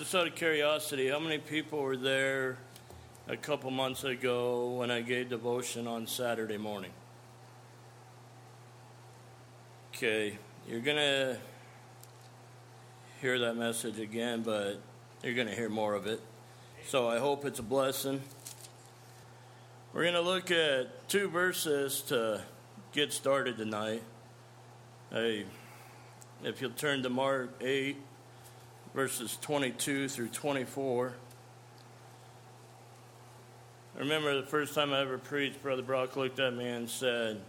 just out of curiosity, how many people were there a couple months ago when I gave devotion on Saturday morning? Okay, you're going to hear that message again, but you're going to hear more of it. So I hope it's a blessing. We're going to look at two verses to get started tonight. Hey, if you'll turn to Mark 8, verses 22 through 24. I remember the first time I ever preached, Brother Brock looked at me and said,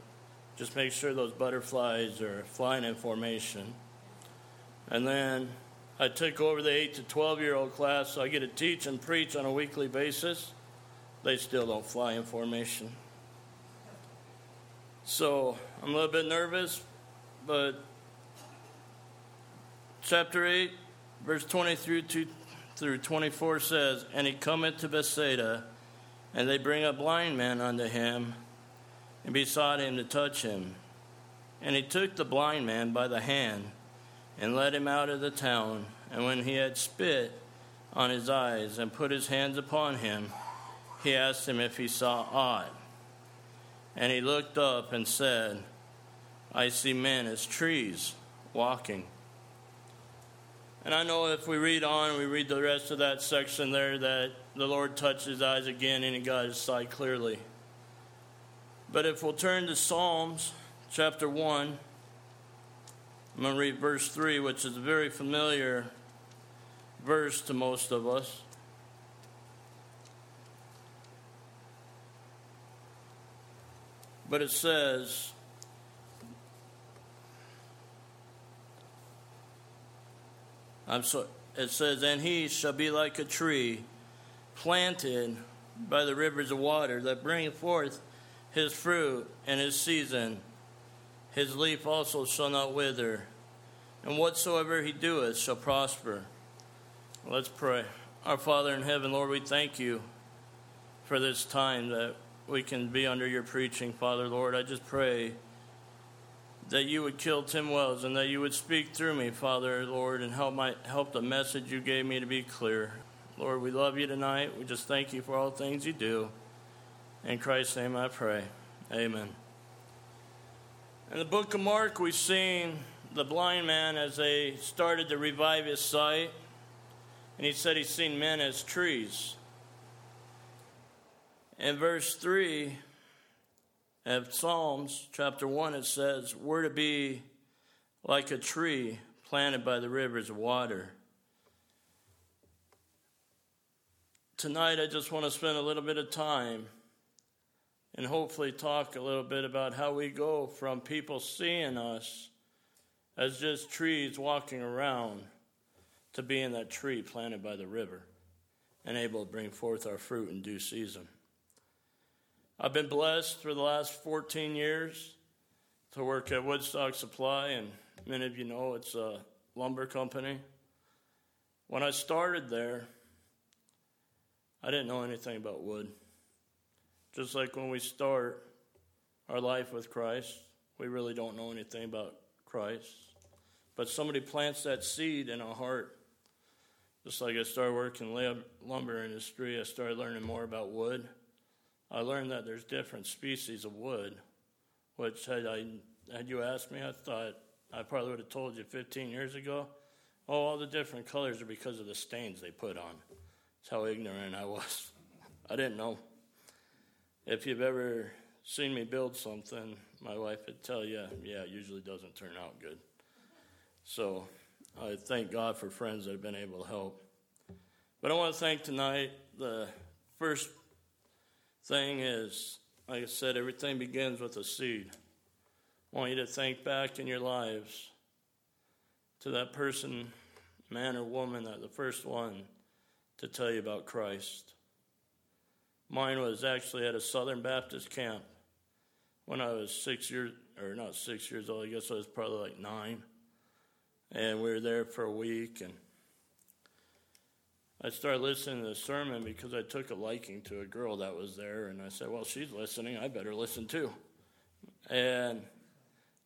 Just make sure those butterflies are flying in formation. And then I took over the 8 to 12 year old class, so I get to teach and preach on a weekly basis. They still don't fly in formation. So I'm a little bit nervous, but chapter 8, verse 23 through 24 says, And he cometh to Bethsaida, and they bring a blind man unto him, and besought him to touch him. And he took the blind man by the hand, and led him out of the town. And when he had spit on his eyes, and put his hands upon him, he asked him if he saw aught. And he looked up and said, I see men as trees walking. And I know if we read on, we read the rest of that section there, that the Lord touched his eyes again and he got his sight clearly. But if we'll turn to Psalms chapter 1, I'm going to read verse 3, which is a very familiar verse to most of us. But it says, I'm so, it says, And he shall be like a tree planted by the rivers of water that bring forth his fruit in his season. His leaf also shall not wither, and whatsoever he doeth shall prosper. Let's pray. Our Father in heaven, Lord, we thank you for this time that we can be under your preaching, Father, Lord. I just pray that you would kill Tim Wells and that you would speak through me, Father, Lord, and help my help the message you gave me to be clear. Lord, we love you tonight. We just thank you for all things you do. In Christ's name I pray. Amen. In the book of Mark, we've seen the blind man as they started to revive his sight. And he said he's seen men as trees. In verse 3 of Psalms, chapter 1, it says, We're to be like a tree planted by the rivers of water. Tonight, I just want to spend a little bit of time and hopefully talk a little bit about how we go from people seeing us as just trees walking around to being that tree planted by the river and able to bring forth our fruit in due season. I've been blessed for the last 14 years to work at Woodstock Supply, and many of you know it's a lumber company. When I started there, I didn't know anything about wood. Just like when we start our life with Christ, we really don't know anything about Christ. But somebody plants that seed in our heart. Just like I started working lumber industry, I started learning more about wood. I learned that there's different species of wood, which had I had you asked me, I thought I probably would have told you 15 years ago. Oh, all the different colors are because of the stains they put on. That's how ignorant I was. I didn't know. If you've ever seen me build something, my wife would tell you, yeah, it usually doesn't turn out good. So I thank God for friends that have been able to help. But I want to thank tonight the first thing is, like I said, everything begins with a seed. I want you to think back in your lives to that person, man or woman, that the first one to tell you about Christ. Mine was actually at a Southern Baptist camp when I was six years, or not six years old, I guess I was probably like nine. And we were there for a week, and I started listening to the sermon because I took a liking to a girl that was there, and I said, Well, she's listening, I better listen too. And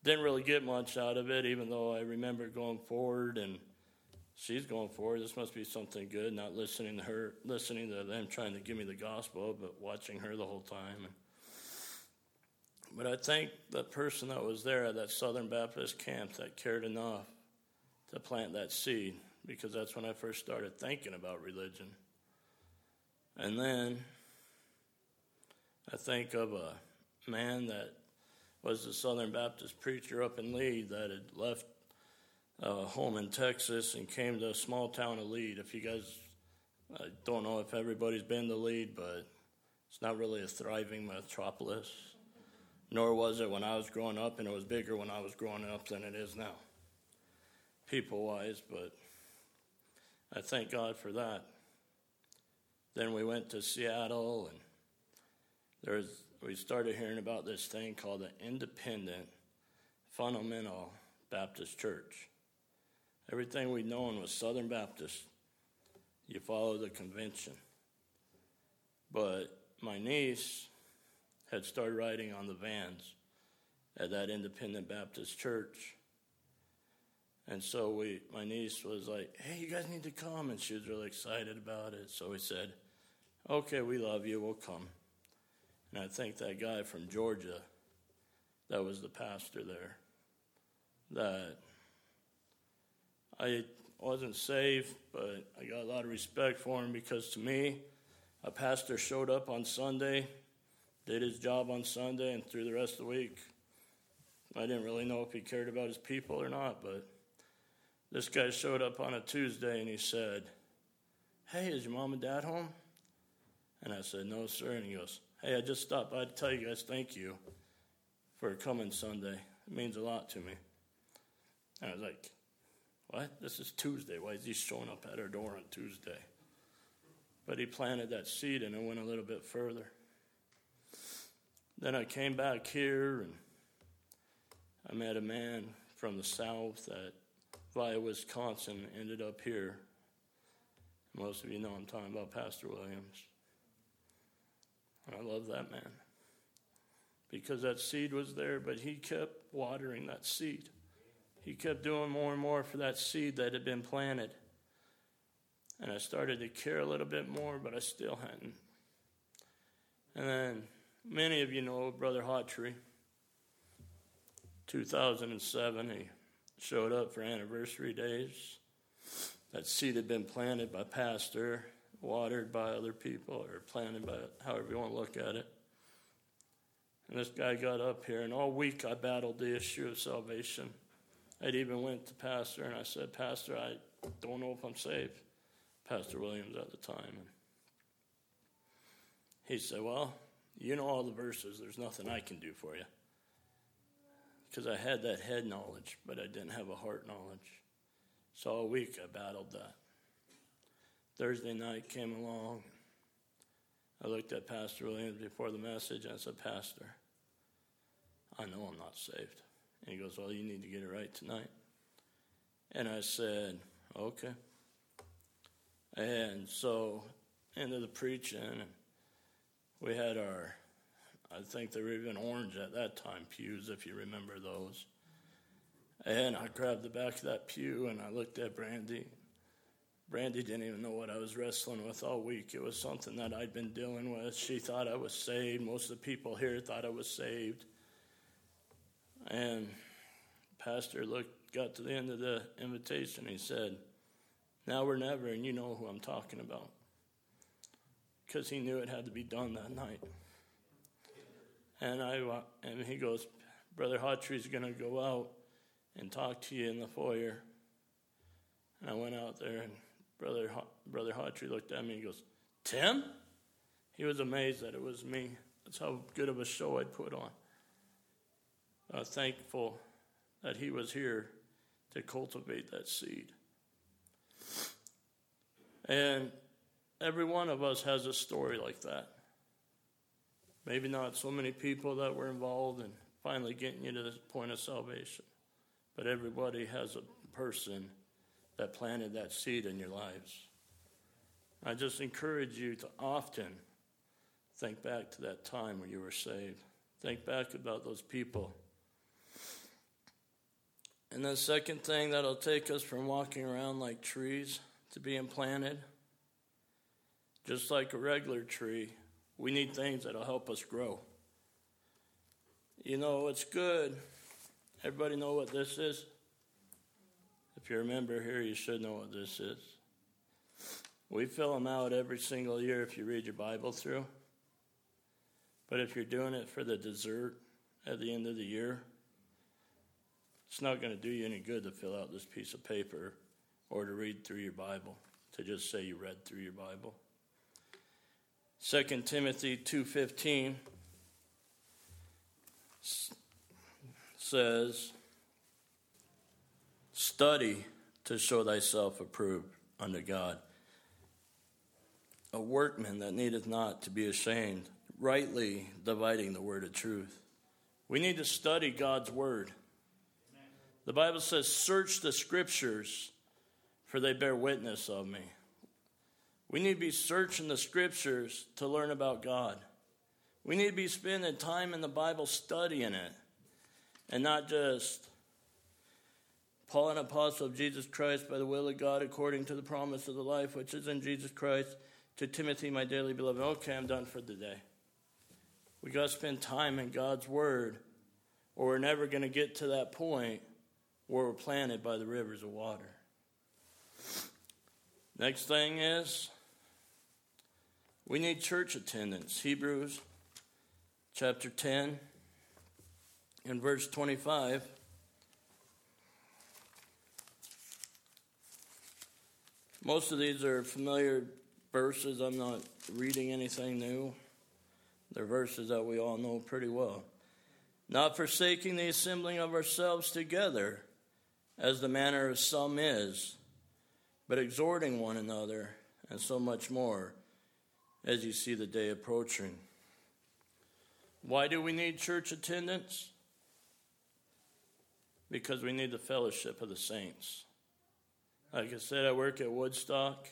didn't really get much out of it, even though I remember going forward and she's going forward. This must be something good. Not listening to her, listening to them trying to give me the gospel, but watching her the whole time. But I think the person that was there at that Southern Baptist camp that cared enough to plant that seed, because that's when I first started thinking about religion. And then I think of a man that was a Southern Baptist preacher up in Lead that had left uh, home in Texas and came to a small town of Lead. If you guys, I don't know if everybody's been to Lead, but it's not really a thriving metropolis. Nor was it when I was growing up, and it was bigger when I was growing up than it is now, people wise, but I thank God for that. Then we went to Seattle, and there's we started hearing about this thing called the Independent Fundamental Baptist Church. Everything we'd known was Southern Baptist. You follow the convention. But my niece had started riding on the vans at that Independent Baptist church. And so we, my niece was like, "Hey, you guys need to come," and she was really excited about it. So we said, "Okay, we love you. We'll come." And I think that guy from Georgia, that was the pastor there, that I wasn't saved, but I got a lot of respect for him because to me, a pastor showed up on Sunday, did his job on Sunday, and through the rest of the week, I didn't really know if he cared about his people or not, but this guy showed up on a Tuesday and he said, Hey, is your mom and dad home? And I said, No, sir. And he goes, Hey, I just stopped by to tell you guys thank you for coming Sunday. It means a lot to me. And I was like, What? This is Tuesday. Why is he showing up at our door on Tuesday? But he planted that seed and it went a little bit further. Then I came back here and I met a man from the south that via Wisconsin ended up here. Most of you know I'm talking about Pastor Williams. I love that man because that seed was there, but he kept watering that seed. He kept doing more and more for that seed that had been planted. And I started to care a little bit more, but I still hadn't. And then many of you know Brother Hawtree. 2007, he showed up for anniversary days. That seed had been planted by pastor, watered by other people, or planted by however you want to look at it. And this guy got up here, and all week I battled the issue of salvation. I'd even went to pastor and I said, Pastor, I don't know if I'm saved. Pastor Williams at the time. And he said, Well, you know all the verses. There's nothing I can do for you because I had that head knowledge, but I didn't have a heart knowledge. So all week I battled that. Thursday night came along. I looked at Pastor Williams before the message and I said, Pastor, I know I'm not saved. And he goes, Well, you need to get it right tonight. And I said, Okay. And so, into the preaching, we had our I think they were even orange at that time, pews, if you remember those. And I grabbed the back of that pew and I looked at Brandy. Brandy didn't even know what I was wrestling with all week. It was something that I'd been dealing with. She thought I was saved. Most of the people here thought I was saved. And pastor looked, got to the end of the invitation. He said, "Now or never," and you know who I'm talking about, because he knew it had to be done that night. And I and he goes, Brother Hawtree's going to go out and talk to you in the foyer. And I went out there, and Brother Brother Hawtree looked at me and goes, Tim? He was amazed that it was me. That's how good of a show I'd put on. I was thankful that he was here to cultivate that seed. And every one of us has a story like that. Maybe not so many people that were involved in finally getting you to this point of salvation, but everybody has a person that planted that seed in your lives. I just encourage you to often think back to that time when you were saved. Think back about those people. And the second thing that'll take us from walking around like trees to being planted, just like a regular tree, we need things that'll help us grow. You know, it's good. Everybody know what this is? If you're a member here, you should know what this is. We fill them out every single year if you read your Bible through. But if you're doing it for the dessert at the end of the year, it's not going to do you any good to fill out this piece of paper or to read through your Bible, to just say you read through your Bible. 2 Timothy 2:15 says, "Study to show thyself approved unto God, a workman that needeth not to be ashamed, rightly dividing the word of truth." We need to study God's word. The Bible says, Search the scriptures, for they bear witness of me. We need to be searching the scriptures to learn about God. We need to be spending time in the Bible studying it and not just Paul, an apostle of Jesus Christ by the will of God, according to the promise of the life which is in Jesus Christ, to Timothy, my dearly beloved. Okay, I'm done for the day. We got to spend time in God's Word, or we're never going to get to that point where we're planted by the rivers of water. Next thing is we need church attendance. Hebrews chapter 10 and verse 25. Most of these are familiar verses. I'm not reading anything new. They're verses that we all know pretty well. Not forsaking the assembling of ourselves together as the manner of some is, but exhorting one another, and so much more as you see the day approaching. Why do we need church attendance? Because we need the fellowship of the saints. Like I said, I work at Woodstock.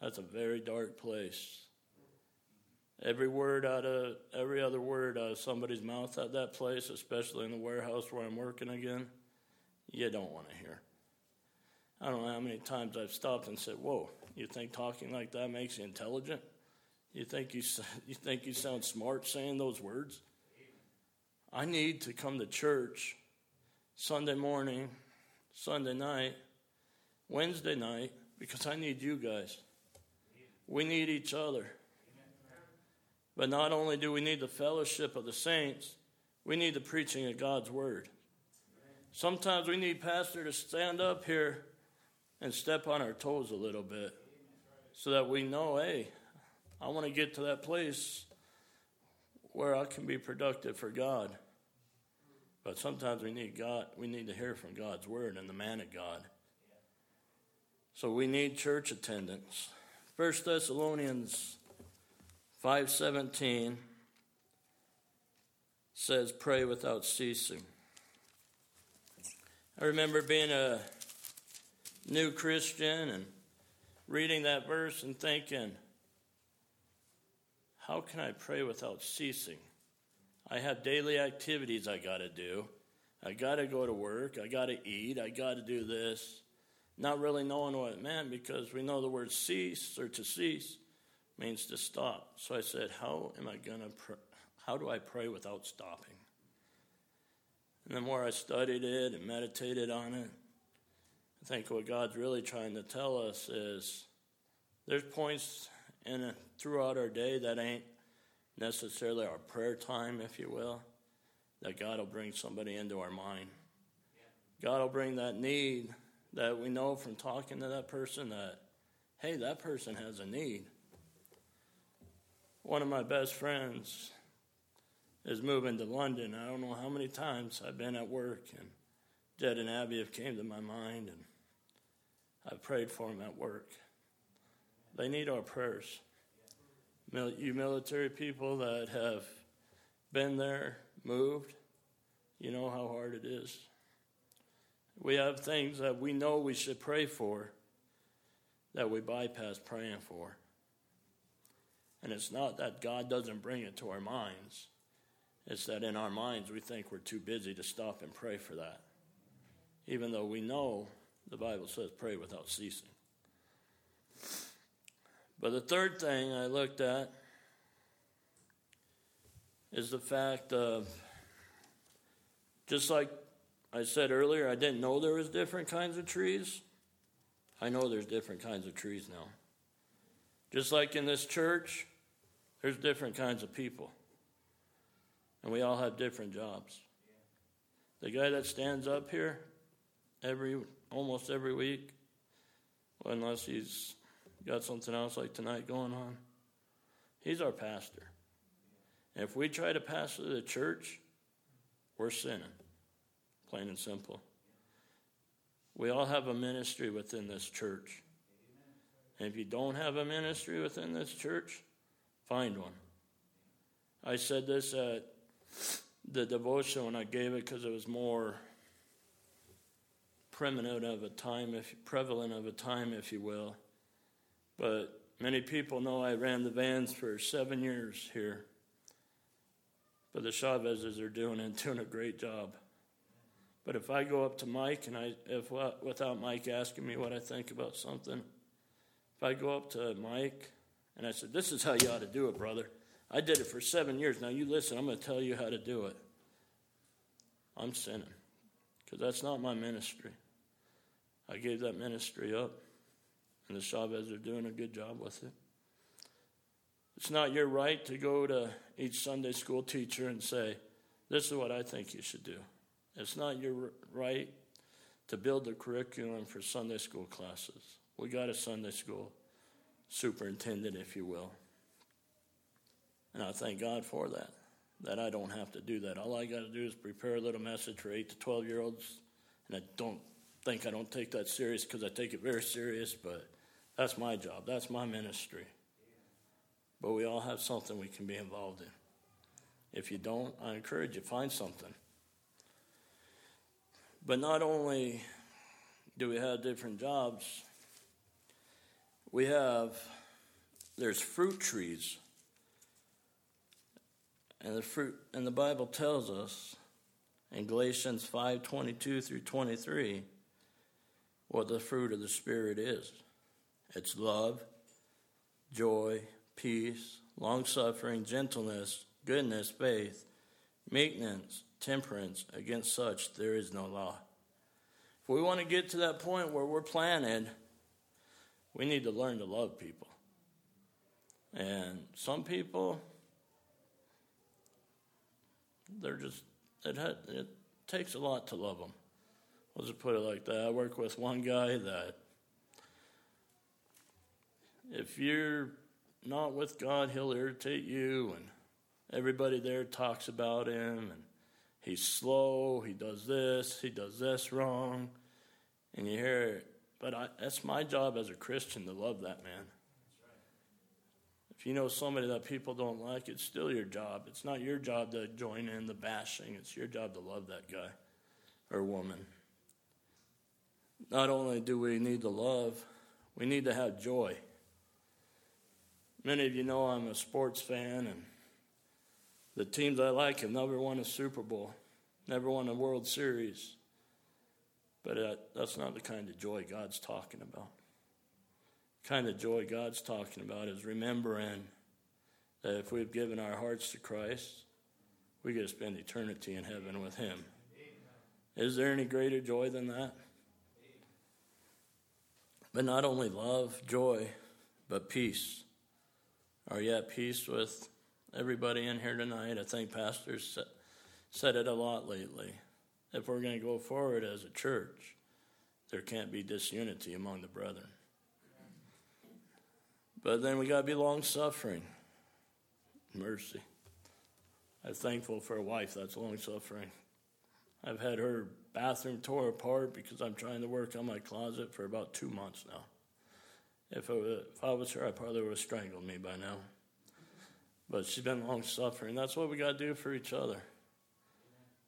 That's a very dark place. Every word out of every other word out of somebody's mouth at that place, especially in the warehouse where I'm working again, you don't want to hear. I don't know how many times I've stopped and said, "Whoa, you think talking like that makes you intelligent? You think you you think you sound smart saying those words?" I need to come to church Sunday morning, Sunday night, Wednesday night because I need you guys. We need each other. But not only do we need the fellowship of the saints, we need the preaching of God's word. Sometimes we need pastor to stand up here and step on our toes a little bit so that we know, hey, I want to get to that place where I can be productive for God. But sometimes we need God, we need to hear from God's word and the man of God. So we need church attendance. First Thessalonians 517 says pray without ceasing. I remember being a new Christian and reading that verse and thinking, how can I pray without ceasing? I have daily activities I got to do. I got to go to work. I got to eat. I got to do this. Not really knowing what it meant because we know the word cease or to cease means to stop. So I said, how am I going to pr- how do I pray without stopping? And the more I studied it and meditated on it, I think what God's really trying to tell us is there's points in a, uh, throughout our day that ain't necessarily our prayer time, if you will, that God will bring somebody into our mind. God will bring that need that we know from talking to that person that, hey, that person has a need. One of my best friends is moving to London. I don't know how many times I've been at work and Jed and Abby have came to my mind and I've prayed for them at work. They need our prayers. You military people that have been there, moved, you know how hard it is. We have things that we know we should pray for that we bypass praying for. And it's not that God doesn't bring it to our minds, it's that in our minds we think we're too busy to stop and pray for that. even though we know the Bible says pray without ceasing. But the third thing I looked at is the fact of just like I said earlier, I didn't know there was different kinds of trees. I know there's different kinds of trees now. Just like in this church, there's different kinds of people. And we all have different jobs. The guy that stands up here every almost every week, unless he's got something else like tonight going on, he's our pastor. And if we try to pastor the church, we're sinning, plain and simple. We all have a ministry within this church. And if you don't have a ministry within this church, find one. I said this at the devotion when I gave it because it was more preeminent of a time, if prevalent of a time, if you will. But many people know I ran the vans for seven years here. But the Chavezes are doing and doing a great job. But if I go up to Mike and I, if without Mike asking me what I think about something, if I go up to Mike and I said, "This is how you ought to do it, brother," I did it for seven years. Now you listen. I'm going to tell you how to do it. I'm sinning because that's not my ministry. I gave that ministry up, and the Chavez are doing a good job with it. It's not your right to go to each Sunday school teacher and say, This is what I think you should do. It's not your right to build the curriculum for Sunday school classes. We got a Sunday school superintendent, if you will. And I thank God for that, that I don't have to do that. All I got to do is prepare a little message for 8 to 12 year olds. And I don't think I don't take that serious because I take it very serious, but that's my job. That's my ministry. But we all have something we can be involved in. If you don't, I encourage you, find something. But not only do we have different jobs, we have, there's fruit trees. And the fruit, and the Bible tells us in Galatians 5 22 through 23 what the fruit of the Spirit is it's love, joy, peace, long suffering, gentleness, goodness, faith, meekness, temperance. Against such there is no law. If we want to get to that point where we're planted, we need to learn to love people. And some people, they're just, it, it takes a lot to love them. I'll just put it like that. I work with one guy that if you're not with God, he'll irritate you, and everybody there talks about him, and he's slow, he does this, he does this wrong, and you hear it. But I, that's my job as a Christian to love that man. If you know somebody that people don't like, it's still your job. It's not your job to join in the bashing, it's your job to love that guy or woman. Not only do we need to love, we need to have joy. Many of you know I'm a sports fan, and the teams I like have never won a Super Bowl, never won a World Series. But uh, that's not the kind of joy God's talking about. The kind of joy God's talking about is remembering that if we've given our hearts to Christ, we get to spend eternity in heaven with Him. Is there any greater joy than that? But not only love, joy, but peace. Are you at peace with everybody in here tonight? I think pastors said it a lot lately. If we're going to go forward as a church, there can't be disunity among the brethren. But then we got to be long suffering. Mercy. I'm thankful for a wife that's long suffering. I've had her bathroom tore apart because I'm trying to work on my closet for about two months now. If, if I was her, I probably would have strangled me by now. But she's been long suffering. That's what we got to do for each other.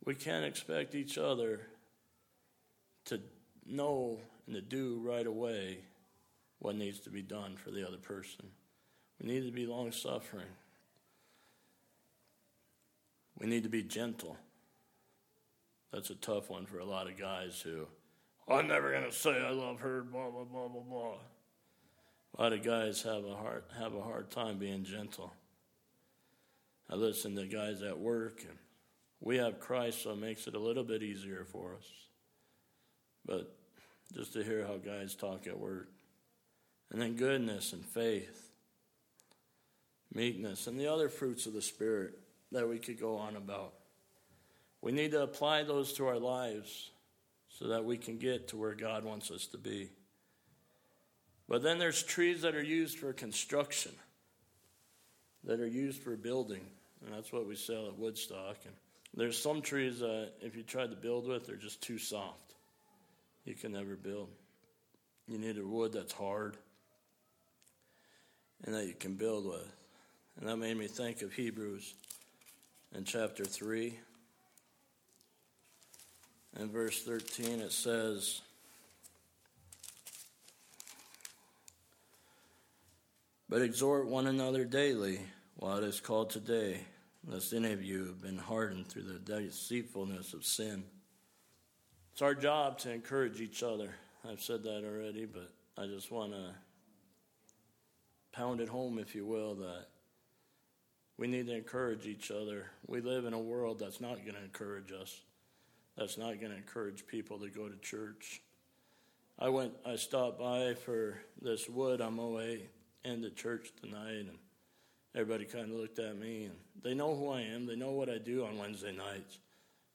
We can't expect each other to know and to do right away what needs to be done for the other person. We need to be long suffering. We need to be gentle. That's a tough one for a lot of guys who I'm never going to say I love her, blah, blah, blah, blah, blah. A lot of guys have a hard, have a hard time being gentle. I listen to guys at work, and we have Christ, so it makes it a little bit easier for us. But just to hear how guys talk at work. And then goodness and faith, meekness, and the other fruits of the Spirit that we could go on about. We need to apply those to our lives so that we can get to where God wants us to be. But then there's trees that are used for construction, that are used for building, and that's what we sell at Woodstock. And there's some trees that, if you try to build with, they're just too soft. You can never build. You need a wood that's hard and that you can build with. And that made me think of Hebrews in chapter 3. In verse 13, it says, But exhort one another daily while it is called today, lest any of you have been hardened through the deceitfulness of sin. It's our job to encourage each other. I've said that already, but I just want to pound it home, if you will, that we need to encourage each other. We live in a world that's not going to encourage us, that's not going to encourage people to go to church. I went, I stopped by for this wood I'm 08 in the church tonight. And everybody kind of looked at me. And they know who I am, they know what I do on Wednesday nights.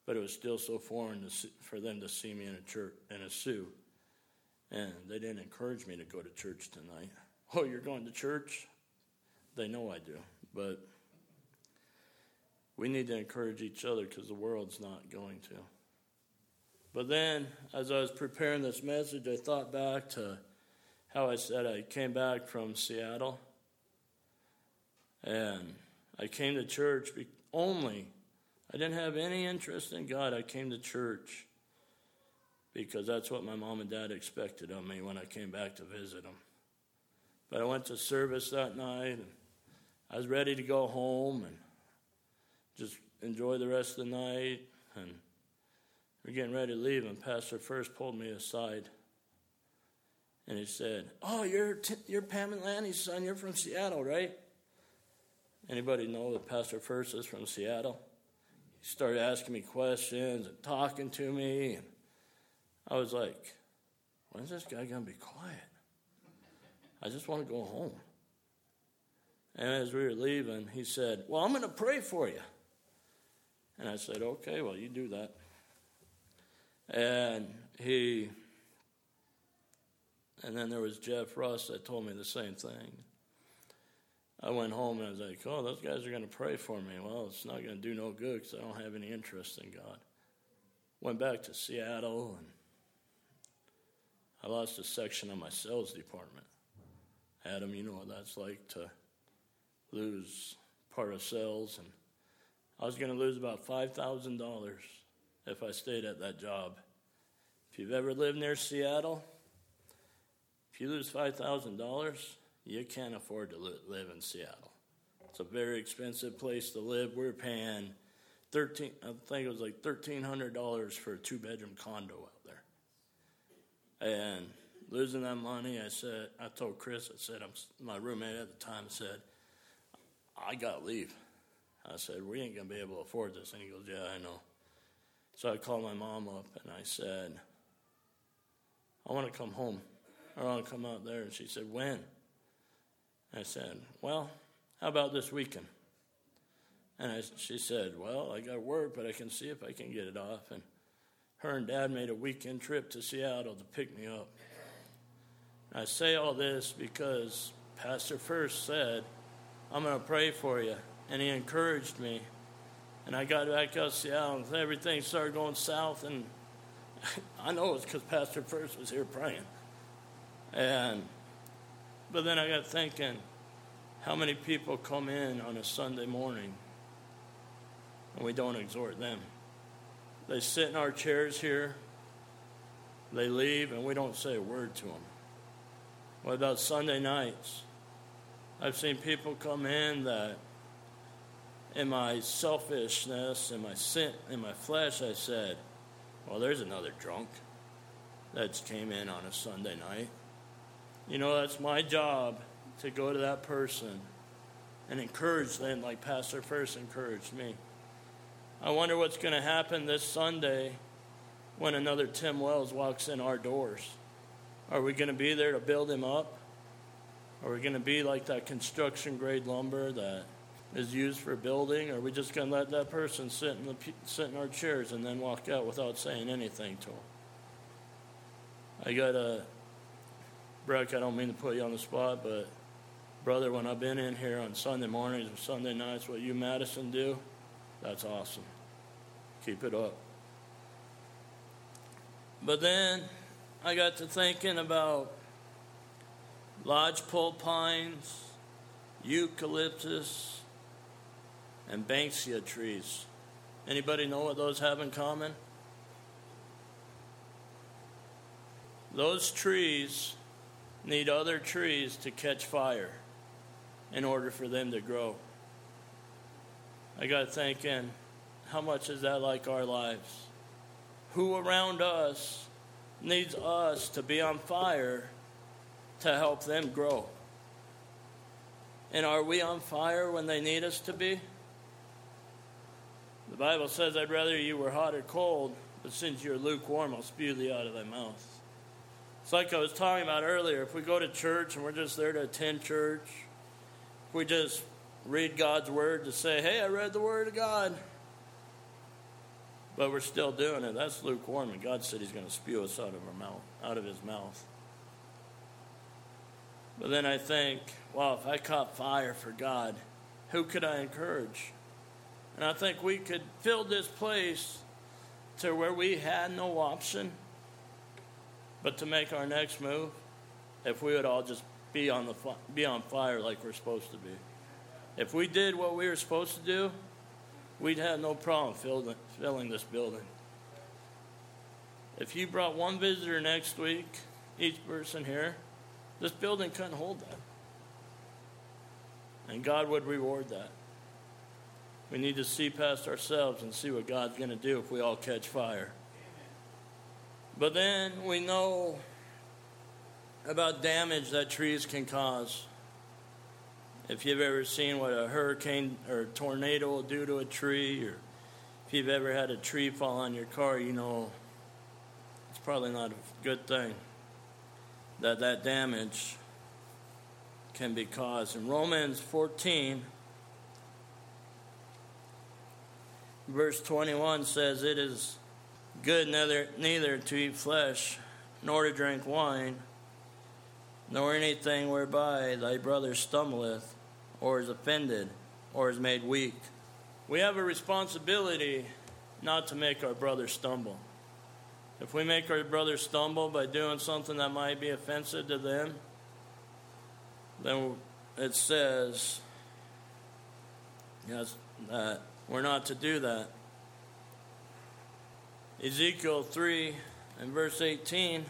But it was still so foreign see, for them to see me in a church in a suit. And they didn't encourage me to go to church tonight. Oh, you're going to church? They know I do. But we need to encourage each other because the world's not going to. But then, as I was preparing this message, I thought back to how I said I came back from Seattle. And I came to church only. I didn't have any interest in God. I came to church because that's what my mom and dad expected of me when I came back to visit them. But I went to service that night and I was ready to go home and just enjoy the rest of the night. And we're getting ready to leave, and Pastor First pulled me aside. And he said, Oh, you're, t- you're Pam and Lanny's son. You're from Seattle, right? Anybody know that Pastor First is from Seattle? He started asking me questions and talking to me. And I was like, When's this guy to be quiet? I just want to go home. And as we were leaving, he said, Well, I'm going to pray for you. And I said, okay, well, you do that. And he, and then there was Jeff Russ that told me the same thing. I went home and I was like, oh, those guys are going to pray for me. Well, it's not going to do no good because I don't have any interest in God. Went back to Seattle and I lost a section of my sales department. Adam, you know what that's like to lose part of sales and I was going to lose about $5,000 if I stayed at that job. If you've ever lived near Seattle, if you lose $5,000, you can't afford to live in Seattle. It's a very expensive place to live. We're paying 13 I think it was like $1300 for a two-bedroom condo out there. And losing that money, I said I told Chris, I said I'm my roommate at the time said I got to leave. I said, We ain't going to be able to afford this. And he goes, Yeah, I know. So I called my mom up and I said, I want to come home. I want to come out there. And she said, When? I said, Well, how about this weekend? And I, she said, Well, I got work, but I can see if I can get it off. And her and dad made a weekend trip to Seattle to pick me up. I say all this because Pastor First said, I'm going to pray for you and he encouraged me. And I got back to Seattle, and everything started going south. And I know it's because Pastor First was here praying. And but then I got thinking, how many people come in on a Sunday morning and we don't exhort them? They sit in our chairs here, they leave, and we don't say a word to them. What about Sunday nights? I've seen people come in that in my selfishness, in my sin, in my flesh, I said, Well, there's another drunk. that came in on a Sunday night. You know, that's my job to go to that person and encourage them like Pastor first encouraged me. I wonder what's going to happen this Sunday when another Tim Wells walks in our doors. Are we going to be there to build him up? Are we going to be like that construction grade lumber that is used for building? Are we just going to let that person sit in, the, sit in our chairs and then walk out without saying anything to them? I got a, Breck, I don't mean to put you on the spot, but brother, when I've been in here on Sunday mornings and Sunday nights, what you, Madison, do, that's awesome. Keep it up. But then I got to thinking about lodgepole pines, eucalyptus, and banksia trees. Anybody know what those have in common? Those trees need other trees to catch fire in order for them to grow. I got thinking, how much is that like our lives? Who around us needs us to be on fire to help them grow? And are we on fire when they need us to be? The Bible says, I'd rather you were hot or cold, but since you're lukewarm, I'll spew thee out of thy mouth. It's like I was talking about earlier. If we go to church and we're just there to attend church, if we just read God's word to say, hey, I read the word of God, but we're still doing it, that's lukewarm, and God said He's going to spew us out of our mouth, out of His mouth. But then I think, wow, if I caught fire for God, who could I encourage? And I think we could fill this place to where we had no option but to make our next move if we would all just be on the be on fire like we're supposed to be. If we did what we were supposed to do, we'd have no problem filling, filling this building. If you brought one visitor next week, each person here, this building couldn't hold that. And God would reward that. We need to see past ourselves and see what God's going to do if we all catch fire. But then we know about damage that trees can cause. If you've ever seen what a hurricane or a tornado will do to a tree, or if you've ever had a tree fall on your car, you know it's probably not a good thing that that damage can be caused. In Romans 14, verse 21 says, It is good neither, neither to eat flesh, nor to drink wine, nor anything whereby thy brother stumbleth, or is offended, or is made weak. We have a responsibility not to make our brother stumble. If we make our brother stumble by doing something that might be offensive to them, then it says yes, that we're not to do that. Ezekiel 3 and verse 18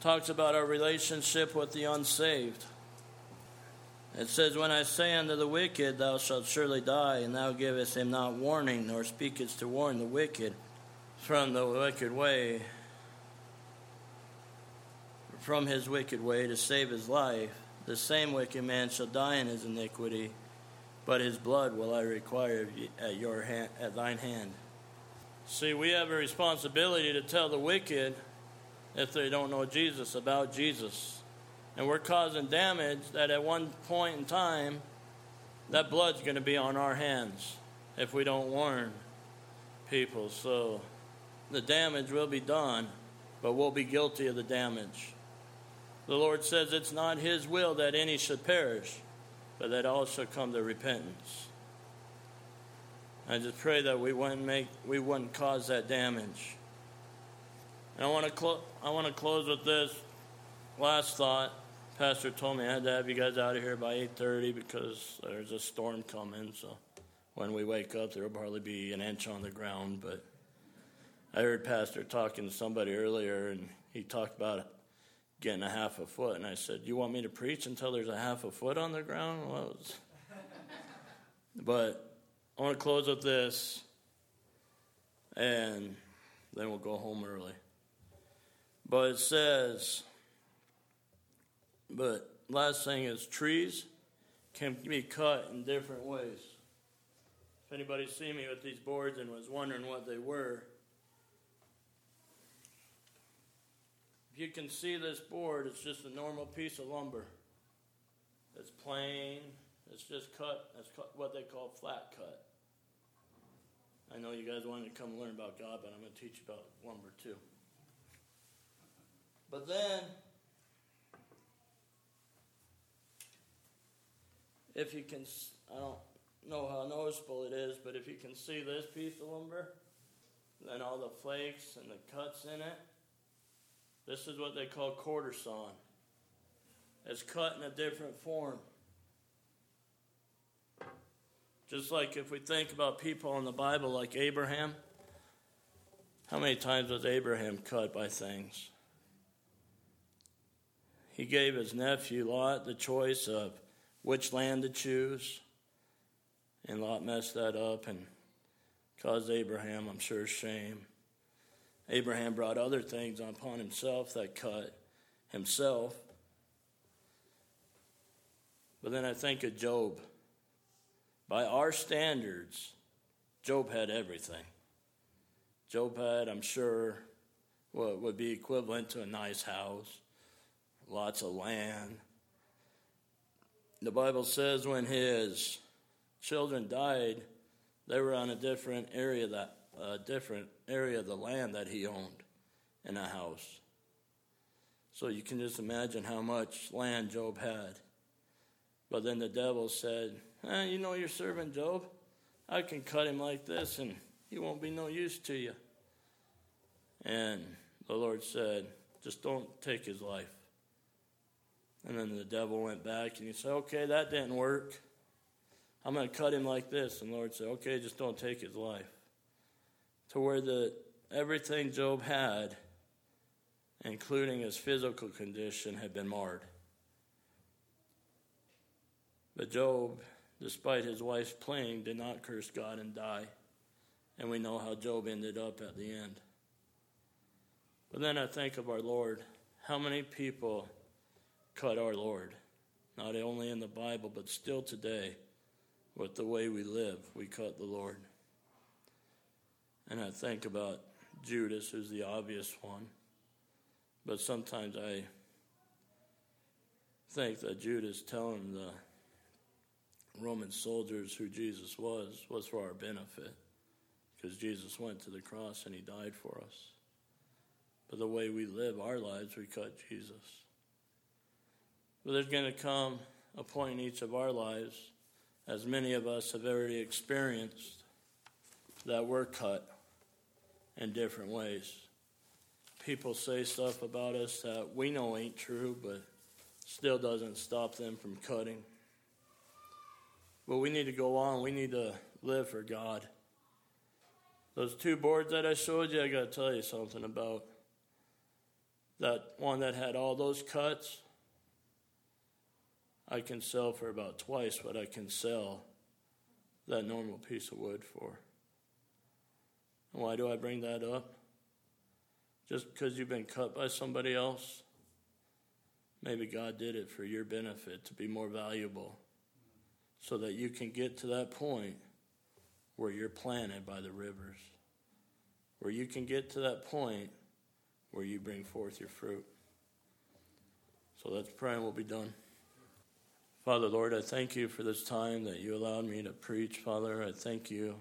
talks about our relationship with the unsaved. It says, When I say unto the wicked, Thou shalt surely die, and thou givest him not warning, nor speakest to warn the wicked from the wicked way, from his wicked way to save his life, the same wicked man shall die in his iniquity, but his blood will I require at your hand, at thine hand. See, we have a responsibility to tell the wicked, if they don't know Jesus, about Jesus. And we're causing damage that at one point in time, that blood's going to be on our hands if we don't warn people. So the damage will be done, but we'll be guilty of the damage. The Lord says it's not His will that any should perish, but that all should come to repentance. I just pray that we wouldn't make we wouldn't cause that damage. And I want to close. I want to close with this last thought. Pastor told me I had to have you guys out of here by 8:30 because there's a storm coming. So when we wake up, there'll probably be an inch on the ground. But I heard Pastor talking to somebody earlier, and he talked about getting a half a foot. And I said, "You want me to preach until there's a half a foot on the ground?" Well, but I want to close with this, and then we'll go home early. But it says, but last thing is trees can be cut in different ways. If anybody see me with these boards and was wondering what they were, if you can see this board, it's just a normal piece of lumber. It's plain. It's just cut. It's what they call flat cut. I know you guys wanted to come learn about God, but I'm going to teach you about lumber too. But then, if you can, I don't know how noticeable it is, but if you can see this piece of lumber, then all the flakes and the cuts in it, this is what they call quarter sawn. It's cut in a different form. Just like if we think about people in the Bible like Abraham, how many times was Abraham cut by things? He gave his nephew Lot the choice of which land to choose. And Lot messed that up and caused Abraham, I'm sure, shame. Abraham brought other things upon himself that cut himself. But then I think of Job. By our standards, Job had everything. Job had, I'm sure, what would be equivalent to a nice house, lots of land. The Bible says when his children died, they were on a different area that a different area of the land that he owned in a house. So you can just imagine how much land Job had. But then the devil said, eh, You know your servant Job? I can cut him like this and he won't be no use to you. And the Lord said, Just don't take his life. And then the devil went back and he said, Okay, that didn't work. I'm going to cut him like this. And the Lord said, Okay, just don't take his life. To where the everything Job had, including his physical condition, had been marred. But Job, despite his wife's plague, did not curse God and die. And we know how Job ended up at the end. But then I think of our Lord. How many people cut our Lord? Not only in the Bible, but still today, with the way we live, we cut the Lord. And I think about Judas, who's the obvious one. But sometimes I think that Judas telling the Roman soldiers who Jesus was was for our benefit because Jesus went to the cross and he died for us. But the way we live our lives, we cut Jesus. But there's going to come a point in each of our lives, as many of us have already experienced, that we're cut in different ways. People say stuff about us that we know ain't true, but still doesn't stop them from cutting. But we need to go on. We need to live for God. Those two boards that I showed you, I got to tell you something about. That one that had all those cuts, I can sell for about twice what I can sell that normal piece of wood for. And why do I bring that up? Just because you've been cut by somebody else? Maybe God did it for your benefit to be more valuable so that you can get to that point where you're planted by the rivers, where you can get to that point where you bring forth your fruit. So let's pray and we'll be done. Father, Lord, I thank you for this time that you allowed me to preach, Father. I thank you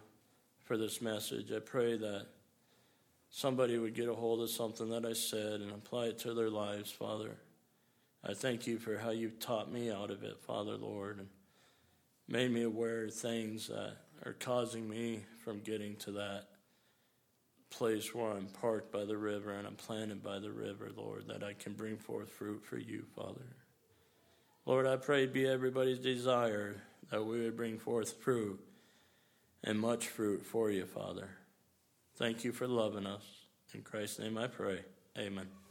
for this message. I pray that somebody would get a hold of something that I said and apply it to their lives, Father. I thank you for how you've taught me out of it, Father, Lord. And made me aware of things that are causing me from getting to that place where I'm parked by the river and I'm planted by the river, Lord, that I can bring forth fruit for you, Father. Lord, I pray be everybody's desire that we would bring forth fruit and much fruit for you, Father. Thank you for loving us. In Christ's name I pray. Amen.